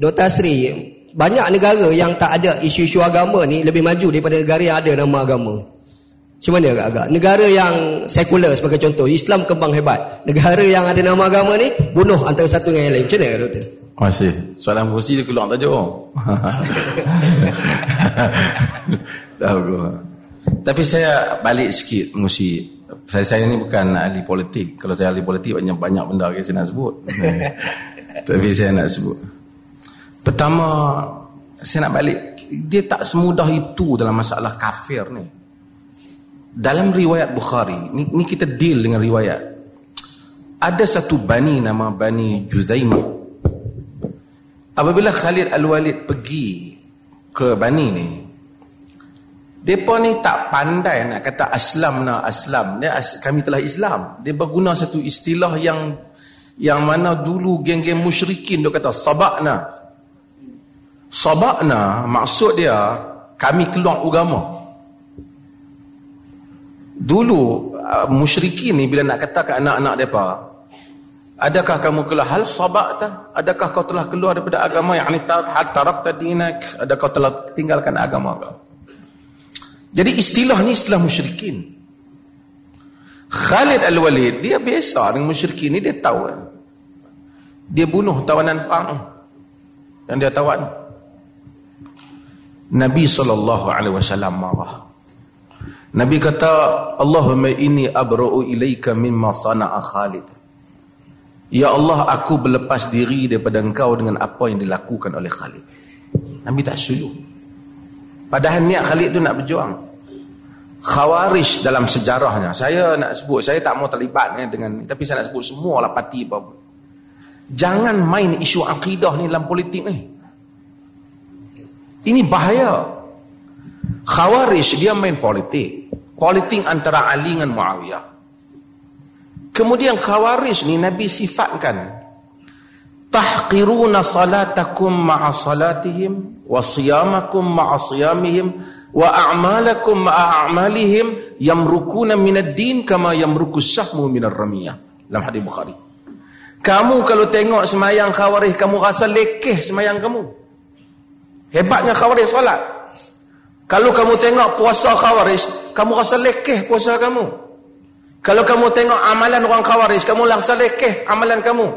Dr. Asri, banyak negara yang tak ada isu-isu agama ni lebih maju daripada negara yang ada nama agama. Macam mana agak-agak? Negara yang sekular sebagai contoh, Islam kembang hebat. Negara yang ada nama agama ni, bunuh antara satu dengan yang lain. Macam mana doktor? Terima kasih. Soalan kursi dia keluar tajuk. Tahu Tapi saya balik sikit mengusi. Saya, saya ni bukan ahli politik. Kalau saya ahli politik banyak banyak benda yang saya nak sebut. Tapi saya nak sebut. Pertama, saya nak balik. Dia tak semudah itu dalam masalah kafir ni. Dalam riwayat Bukhari, ni, ni kita deal dengan riwayat. Ada satu bani nama Bani Juzaimah. Apabila Khalid Al-Walid pergi ke bani ni, mereka ni tak pandai nak kata aslam na aslam. Dia, kami telah Islam. Dia berguna satu istilah yang yang mana dulu geng-geng musyrikin dia kata sabakna. Sabakna maksud dia kami keluar agama. Dulu uh, musyrikin ni bila nak kata ke anak-anak mereka Adakah kamu keluar hal sabakta? Adakah kau telah keluar daripada agama yang ni tarakta dinak? Adakah kau telah tinggalkan agama kau? Jadi istilah ni istilah musyrikin. Khalid Al-Walid, dia biasa dengan musyrikin ni, dia tahu kan. Dia bunuh tawanan pang. Dan dia tawan. Nabi SAW marah. Nabi kata, Allahumma inni abra'u ilaika mimma sana'a Khalid. Ya Allah, aku berlepas diri daripada engkau dengan apa yang dilakukan oleh Khalid. Nabi tak setuju. Padahal niat Khalid tu nak berjuang. Khawarij dalam sejarahnya. Saya nak sebut, saya tak mau terlibat dengan tapi saya nak sebut semua lah parti apa. Jangan main isu akidah ni dalam politik ni. Ini bahaya. Khawarij dia main politik. Politik antara Ali dengan Muawiyah. Kemudian Khawarij ni Nabi sifatkan tahqiruna salatakum ma'a salatihim wa siyamakum ma'a siyamihim wa a'malakum ma'a a'malihim yamrukuna minad din kama yamrukus sahmu minar ramiyah dalam hadis Bukhari kamu kalau tengok semayang khawarij kamu rasa lekeh semayang kamu hebatnya khawarij solat. Kalau kamu tengok puasa khawarij kamu rasa lekeh puasa kamu. Kalau kamu tengok amalan orang khawarij kamu rasa lekeh amalan kamu.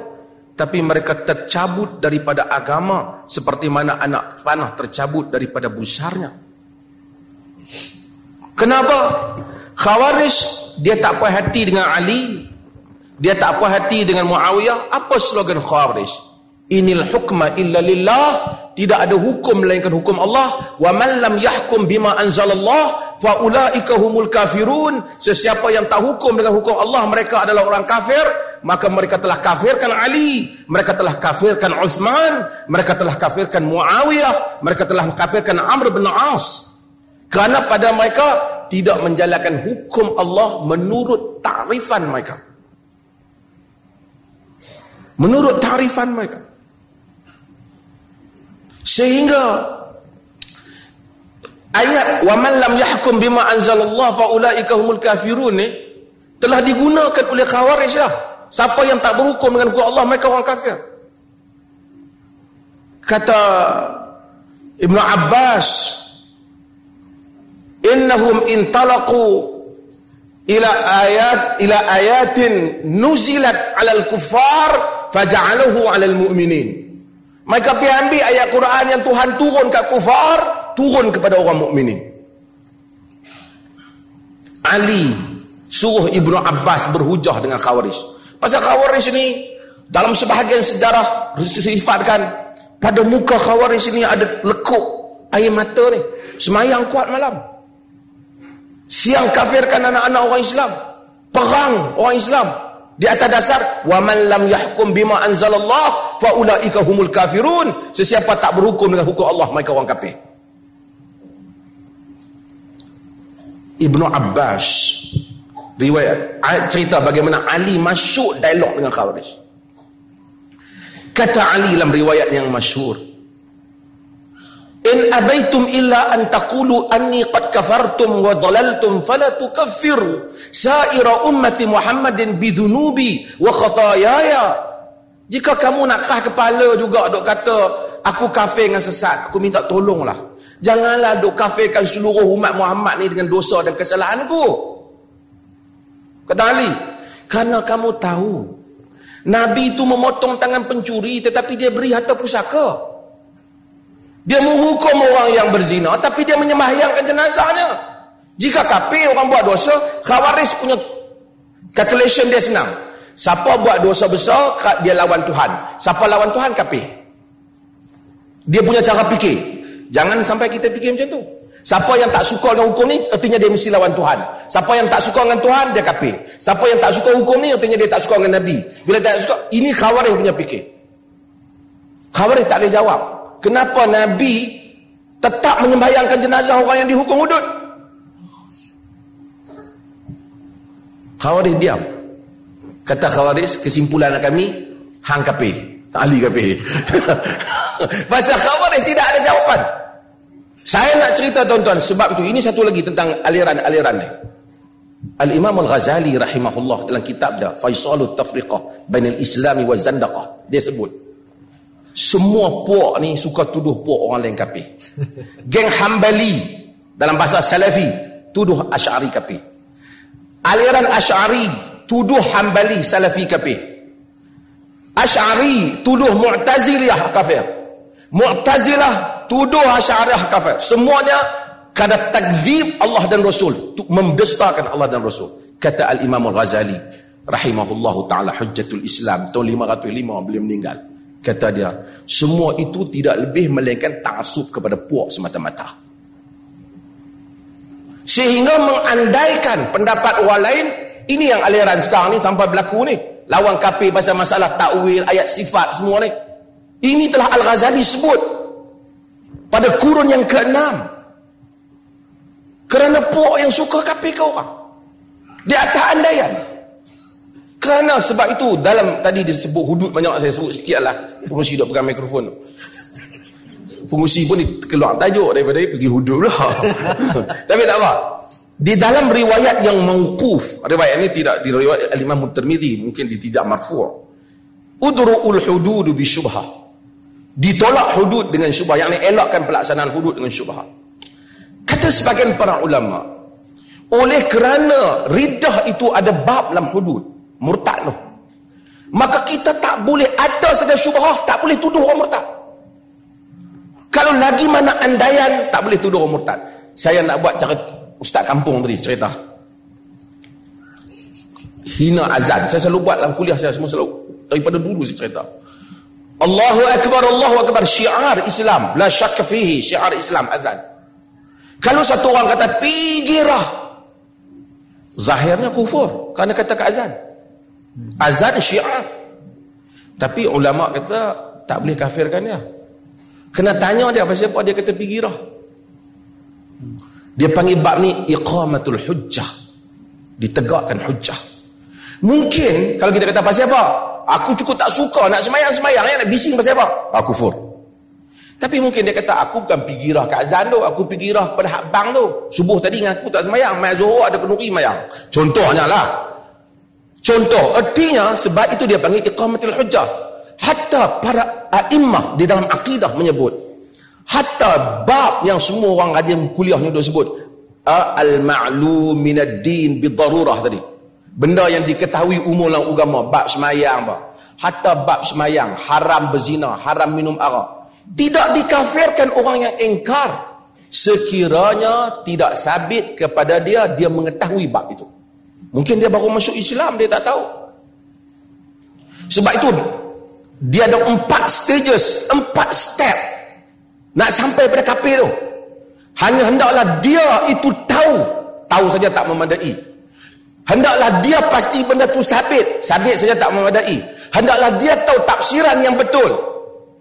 Tapi mereka tercabut daripada agama seperti mana anak panah tercabut daripada busarnya. Kenapa? Khawarij dia tak puas hati dengan Ali. Dia tak puas hati dengan Muawiyah. Apa slogan khawarij? Inil hukma illa lillah tidak ada hukum melainkan hukum Allah wa man lam yahkum bima anzalallah fa ulaika humul kafirun sesiapa yang tak hukum dengan hukum Allah mereka adalah orang kafir maka mereka telah kafirkan Ali, mereka telah kafirkan Uthman, mereka telah kafirkan Muawiyah, mereka telah kafirkan Amr bin As. Kerana pada mereka tidak menjalankan hukum Allah menurut ta'rifan mereka. Menurut ta'rifan mereka. Sehingga ayat wa man lam yahkum bima anzalallah fa ulaika humul kafirun ni telah digunakan oleh khawarij lah Siapa yang tak berhukum dengan hukum Allah mereka orang kafir. Kata Ibn Abbas innahum intalaqu ila ayat ila ayatin nuzilat alal kuffar faja'aluhu alal mu'minin. Mereka pergi ambil ayat Quran yang Tuhan turun kat kufar, turun kepada orang mukminin. Ali suruh Ibnu Abbas berhujah dengan Khawarij. Pasal Khawarij ni dalam sebahagian sejarah disifatkan pada muka Khawarij ni ada lekuk air mata ni. Semayang kuat malam. Siang kafirkan anak-anak orang Islam. Perang orang Islam. Di atas dasar wa man lam yahkum bima anzalallah fa ulaika humul kafirun. Sesiapa tak berhukum dengan hukum Allah mereka orang kafir. Ibnu Abbas riwayat ayat cerita bagaimana Ali masuk dialog dengan Khawarij kata Ali dalam riwayat yang masyhur in abaitum illa an taqulu anni qad kafartum wa dhalaltum fala tukaffiru sa'ira ummati Muhammadin bidunubi wa khatayaya Jika kamu nak kerah kepala juga duk kata aku kafir dengan sesat, aku minta tolonglah. Janganlah duk kafirkan seluruh umat Muhammad ni dengan dosa dan kesalahan aku. Kata Ali, kerana kamu tahu Nabi itu memotong tangan pencuri tetapi dia beri harta pusaka. Dia menghukum orang yang berzina tapi dia menyembahyangkan jenazahnya. Jika kafir orang buat dosa, Khawaris punya calculation dia senang. Siapa buat dosa besar, dia lawan Tuhan. Siapa lawan Tuhan, kafir. Dia punya cara fikir. Jangan sampai kita fikir macam tu. Siapa yang tak suka dengan hukum ni, artinya dia mesti lawan Tuhan. Siapa yang tak suka dengan Tuhan, dia kafir. Siapa yang tak suka hukum ni, artinya dia tak suka dengan Nabi. Bila tak suka, ini khawarij punya fikir. Khawarij tak boleh jawab. Kenapa Nabi tetap menyembayangkan jenazah orang yang dihukum hudud? Khawarij diam. Kata Khawarij, kesimpulan kami, hang kafir. Ali kafir. Pasal Khawarij tidak ada jawapan. Saya nak cerita tuan-tuan sebab itu ini satu lagi tentang aliran-aliran ni. Al-Imam Al-Ghazali rahimahullah dalam kitab dia Faisalut Tafriqah Bainal Islami wa Zandaqah dia sebut semua puak ni suka tuduh puak orang lain kafir. Geng Hambali dalam bahasa Salafi tuduh Asy'ari kafir. Aliran Asy'ari tuduh Hambali Salafi kafir. Asy'ari tuduh Mu'tazilah kafir. Mu'tazilah tuduh Asy'ariyah kafir. Semuanya kada takdzib Allah dan Rasul, mendustakan Allah dan Rasul. Kata Al-Imam Al-Ghazali rahimahullahu taala hujjatul Islam tahun 505 beliau meninggal. Kata dia, semua itu tidak lebih melainkan taksub kepada puak semata-mata. Sehingga mengandaikan pendapat orang lain, ini yang aliran sekarang ni sampai berlaku ni. Lawan kafir pasal masalah takwil, ayat sifat semua ni. Ini telah Al-Ghazali sebut pada kurun yang ke-6. Kerana puak yang suka kafir ke orang. Di atas andaian. Kerana sebab itu dalam tadi disebut hudud banyak saya sebut sikit lah. Pengusi duk pegang mikrofon Pengusi pun keluar tajuk daripada dia pergi hudud lah. Tapi tak apa. Di dalam riwayat yang mengkuf, riwayat ini tidak di riwayat Al-Imam Tirmizi, mungkin di tidak marfu'. Udru'ul hudud bi syubhah ditolak hudud dengan syubhat yang ini elakkan pelaksanaan hudud dengan syubhat kata sebagian para ulama oleh kerana ridah itu ada bab dalam hudud murtad tu maka kita tak boleh ada segala syubhat tak boleh tuduh orang murtad kalau lagi mana andaian tak boleh tuduh orang murtad saya nak buat cara ustaz kampung tadi cerita hina azan saya selalu buat dalam kuliah saya semua selalu daripada dulu saya cerita Allahu Akbar, Allahu Akbar. Syiar Islam. La syakka fihi. Syiar Islam. Azan. Kalau satu orang kata, pigirah. Zahirnya kufur. Kerana kata ke azan. Azan syiar. Tapi ulama kata, tak boleh kafirkan dia. Kena tanya dia apa siapa dia kata pigirah. Dia panggil bab ni iqamatul hujjah. Ditegakkan hujjah. Mungkin kalau kita kata apa siapa? Aku cukup tak suka nak semayang-semayang ya, nak bising apa? Aku kufur. Tapi mungkin dia kata aku bukan pergi rah kat azan tu, aku pergi rah pada hak bang tu. Subuh tadi dengan aku tak semayang, mai zuhur ada kenduri mayang. Contohnya lah. Contoh, artinya sebab itu dia panggil iqamatul hujjah. Hatta para a'immah di dalam akidah menyebut. Hatta bab yang semua orang rajin kuliah ni dah sebut. Al-ma'lum minad din bidarurah tadi. Benda yang diketahui umum dalam agama bab semayang apa. Hatta bab semayang haram berzina haram minum arak. Tidak dikafirkan orang yang engkar sekiranya tidak sabit kepada dia dia mengetahui bab itu mungkin dia baru masuk Islam dia tak tahu sebab itu dia ada empat stages empat step nak sampai pada kafir tu hanya hendaklah dia itu tahu tahu saja tak memadai Hendaklah dia pasti benda tu sabit. Sabit saja tak memadai. Hendaklah dia tahu tafsiran yang betul.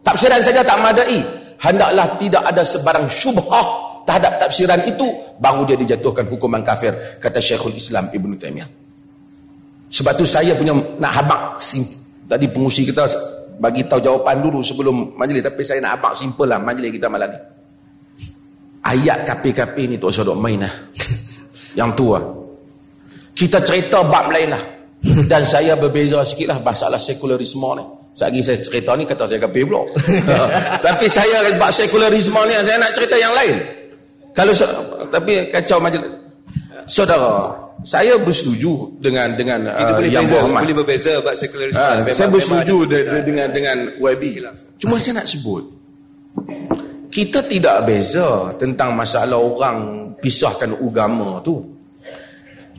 Tafsiran saja tak memadai. Hendaklah tidak ada sebarang syubhah terhadap tafsiran itu. Baru dia dijatuhkan hukuman kafir. Kata Syekhul Islam Ibn Taymiyah. Sebab tu saya punya nak habak. Tadi pengusi kita bagi tahu jawapan dulu sebelum majlis. Tapi saya nak habak simple lah majlis kita malam ni. Ayat kapi-kapi ni tak usah duk main lah. Yang tu lah kita cerita bab lain lah dan saya berbeza sikit lah masalah sekularisme ni Sekali saya cerita ni kata saya kafir pula. tapi saya bab sekularisme ni saya nak cerita yang lain. Kalau tapi kacau majlis. Saudara, saya bersetuju dengan dengan uh, boleh yang beza, berhormat. boleh berbeza bab sekularisme. Ha, Memang- saya bersetuju memang de, ada- de, dengan dengan YB. Cuma saya nak sebut kita tidak beza tentang masalah orang pisahkan agama tu.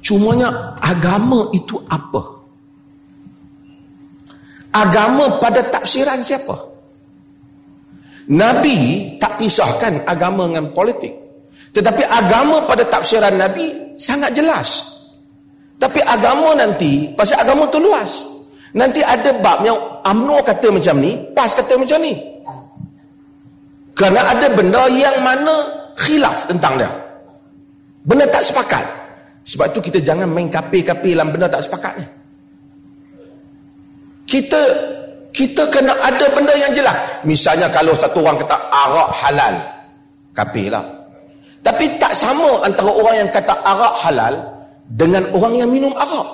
Cumanya agama itu apa? Agama pada tafsiran siapa? Nabi tak pisahkan agama dengan politik. Tetapi agama pada tafsiran Nabi sangat jelas. Tapi agama nanti, pasal agama tu luas. Nanti ada bab yang UMNO kata macam ni, PAS kata macam ni. Kerana ada benda yang mana khilaf tentang dia. Benda tak sepakat. Sebab tu kita jangan main kapi-kapi dalam benda tak sepakat ni. Kita kita kena ada benda yang jelas. Misalnya kalau satu orang kata arak halal. Kapi lah. Tapi tak sama antara orang yang kata arak halal dengan orang yang minum arak.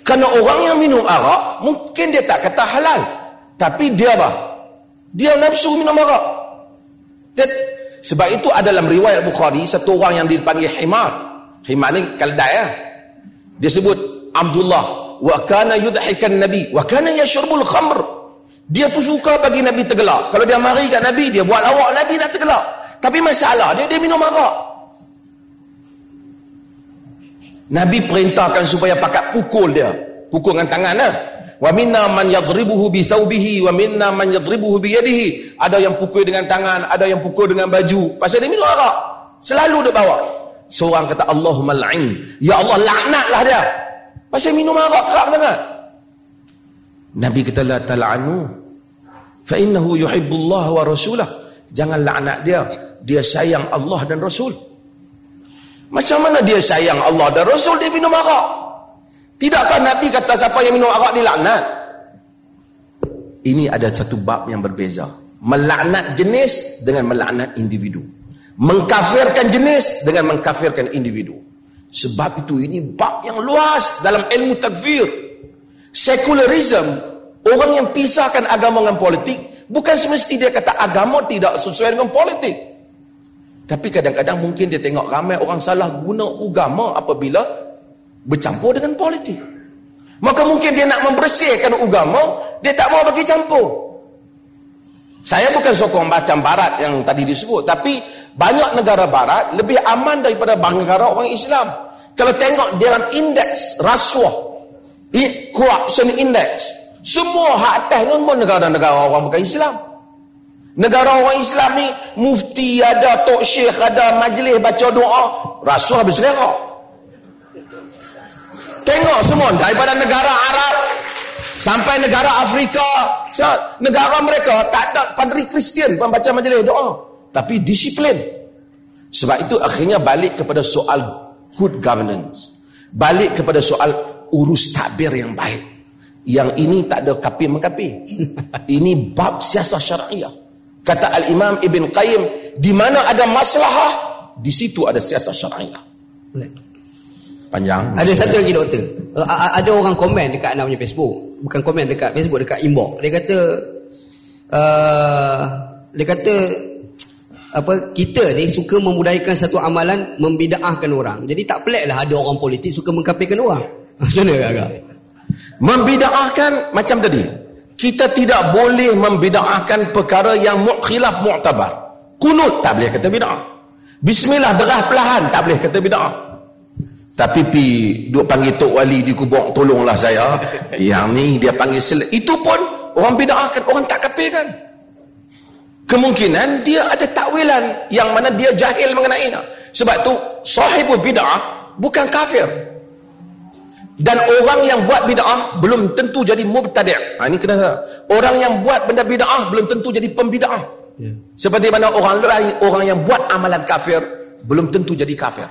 Kerana orang yang minum arak mungkin dia tak kata halal. Tapi dia apa? Dia nafsu minum arak. Dia, sebab itu ada dalam riwayat Bukhari satu orang yang dipanggil Himar. Himar ni kaldai ya. Dia sebut Abdullah wa kana yudhikan nabi wa kana yashrubul khamr. Dia tu suka bagi Nabi tergelak. Kalau dia mari kat Nabi, dia buat lawak Nabi nak tergelak. Tapi masalah dia dia minum arak. Nabi perintahkan supaya pakat pukul dia. Pukul dengan tangan lah. Wa minna man yadribuhu bi thawbihi wa minna man yadribuhu bi yadihi. Ada yang pukul dengan tangan, ada yang pukul dengan baju. Pasal dia minum arak. Selalu dia bawa. Seorang kata Allahumma la'in. Ya Allah laknatlah dia. Pasal minum arak kerap sangat. Nabi kata la tal'anu. Fa innahu yuhibbullah wa rasulah. Jangan laknat dia. Dia sayang Allah dan Rasul. Macam mana dia sayang Allah dan Rasul dia minum arak? Tidakkah Nabi kata siapa yang minum arak dilaknat? Ini ada satu bab yang berbeza. Melaknat jenis dengan melaknat individu. Mengkafirkan jenis dengan mengkafirkan individu. Sebab itu ini bab yang luas dalam ilmu takfir. Secularism, orang yang pisahkan agama dengan politik, bukan semesti dia kata agama tidak sesuai dengan politik. Tapi kadang-kadang mungkin dia tengok ramai orang salah guna agama apabila bercampur dengan politik. Maka mungkin dia nak membersihkan agama, dia tak mau bagi campur. Saya bukan sokong macam barat yang tadi disebut, tapi banyak negara barat lebih aman daripada negara orang Islam. Kalau tengok dalam indeks rasuah, corruption index, semua hak atas pun negara-negara orang bukan Islam. Negara orang Islam ni mufti ada, tok syekh ada, majlis baca doa, rasuah habis selera. Tengok semua daripada negara Arab sampai negara Afrika, negara mereka tak ada padri Kristian pun baca majlis doa, tapi disiplin. Sebab itu akhirnya balik kepada soal good governance. Balik kepada soal urus takbir yang baik. Yang ini tak ada kapi mengkapi. ini bab siasah syariah. Kata Al-Imam Ibn Qayyim, di mana ada maslahah, di situ ada siasat syariah. Panjang. Ada satu lagi doktor. Ada orang komen dekat anak punya Facebook. Bukan komen dekat Facebook, dekat inbox. Dia kata uh, dia kata apa kita ni suka memudayakan satu amalan membidaahkan orang. Jadi tak pelik lah ada orang politik suka mengkapirkan orang. Macam mana agak? Membidaahkan macam tadi. Kita tidak boleh membidaahkan perkara yang mukhilaf mu'tabar. Kunut tak boleh kata bid'ah. Bismillah derah pelahan tak boleh kata bid'ah. Tapi pi duk panggil tok wali di kubur tolonglah saya. Yang ni dia panggil sel itu pun orang bid'ahkan, orang tak kafirkan. Kemungkinan dia ada takwilan yang mana dia jahil mengenainya. Sebab tu sahibul bid'ah bukan kafir. Dan orang yang buat bid'ah belum tentu jadi mubtadi'. Ha, ini kena tahu. Orang yang buat benda bid'ah belum tentu jadi pembid'ah. Ya. Seperti mana orang lain, orang yang buat amalan kafir belum tentu jadi kafir.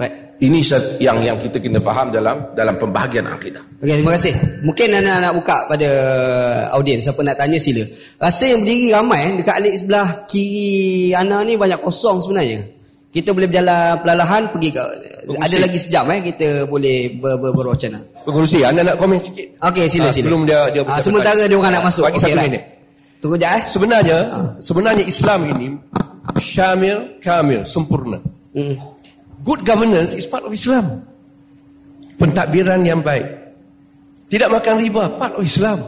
Right. Ini yang yang kita kena faham dalam dalam pembahagian akidah. Okey, terima kasih. Mungkin Ana nak buka pada audiens siapa nak tanya sila. Rasa yang berdiri ramai eh, dekat alik sebelah kiri Ana ni banyak kosong sebenarnya. Kita boleh berjalan perlahan pergi ke Ada Berkongsi. lagi sejam eh kita boleh ber, ber, berwacana. Berkongsi, anda nak komen sikit? Okey, sila Ah, sila. sebelum dia- dia Ah, bercakap sementara dia orang nak masuk. Bagi Okey, satu right. minit. Tunggu jap eh. Sebenarnya, sebenarnya Islam ini syamil, kamil, sempurna. Hmm. Good governance is part of Islam. Pentadbiran yang baik. Tidak makan riba, part of Islam.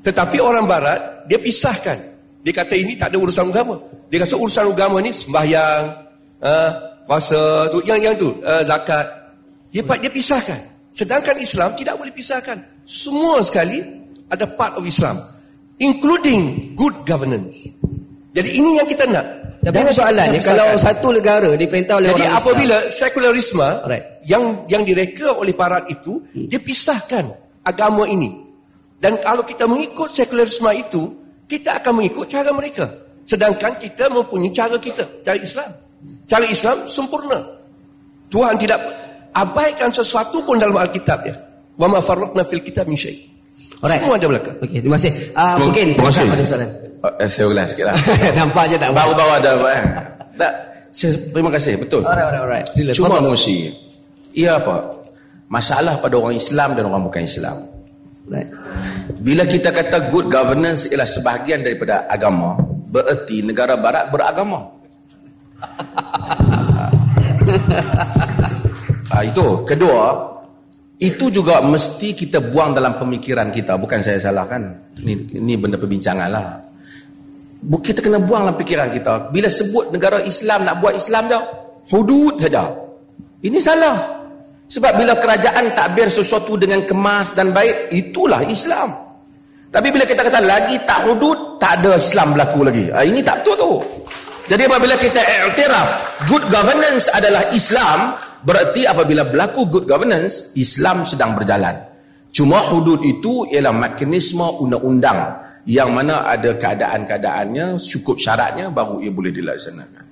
Tetapi orang barat, dia pisahkan. Dia kata ini tak ada urusan agama. Dia rasa urusan agama ni sembahyang, uh, puasa, tu, yang yang tu, uh, zakat. Dia, dia pisahkan. Sedangkan Islam tidak boleh pisahkan. Semua sekali ada part of Islam. Including good governance. Jadi ini yang kita nak. Tapi soalannya kita kalau satu negara diperintah oleh Jadi orang apabila Islam. sekularisme Alright. yang yang direka oleh barat itu, dia pisahkan agama ini. Dan kalau kita mengikut sekularisme itu, kita akan mengikut cara mereka. Sedangkan kita mempunyai cara kita, cara Islam. Cara Islam sempurna. Tuhan tidak abaikan sesuatu pun dalam Alkitab dia. Wa ma farraqna fil kitab min syai. Alright. Semua ada belakang. Okey, terima kasih. Ah Terima- mungkin terima kasih. ada soalan. Uh, saya ulang sikit lah. Nampak je tak? Baru-baru ada apa eh? Tak. Saya, terima kasih, betul. Alright, alright, alright. Sila. Cuma. Musi, ia apa? Masalah pada orang Islam dan orang bukan Islam. Right. Bila kita kata good governance ialah sebahagian daripada agama, bererti negara barat beragama. ah, itu. Kedua, itu juga mesti kita buang dalam pemikiran kita. Bukan saya salahkan. Ini, ini benda perbincangan lah. Kita kena buang dalam pikiran kita. Bila sebut negara Islam nak buat Islam dah, hudud saja. Ini salah. Sebab bila kerajaan takbir sesuatu dengan kemas dan baik, itulah Islam. Tapi bila kita kata lagi tak hudud, tak ada Islam berlaku lagi. Ah, ini tak betul tu. Jadi apabila kita iktiraf good governance adalah Islam, berarti apabila berlaku good governance, Islam sedang berjalan. Cuma hudud itu ialah mekanisme undang-undang yang mana ada keadaan-keadaannya, cukup syaratnya baru ia boleh dilaksanakan.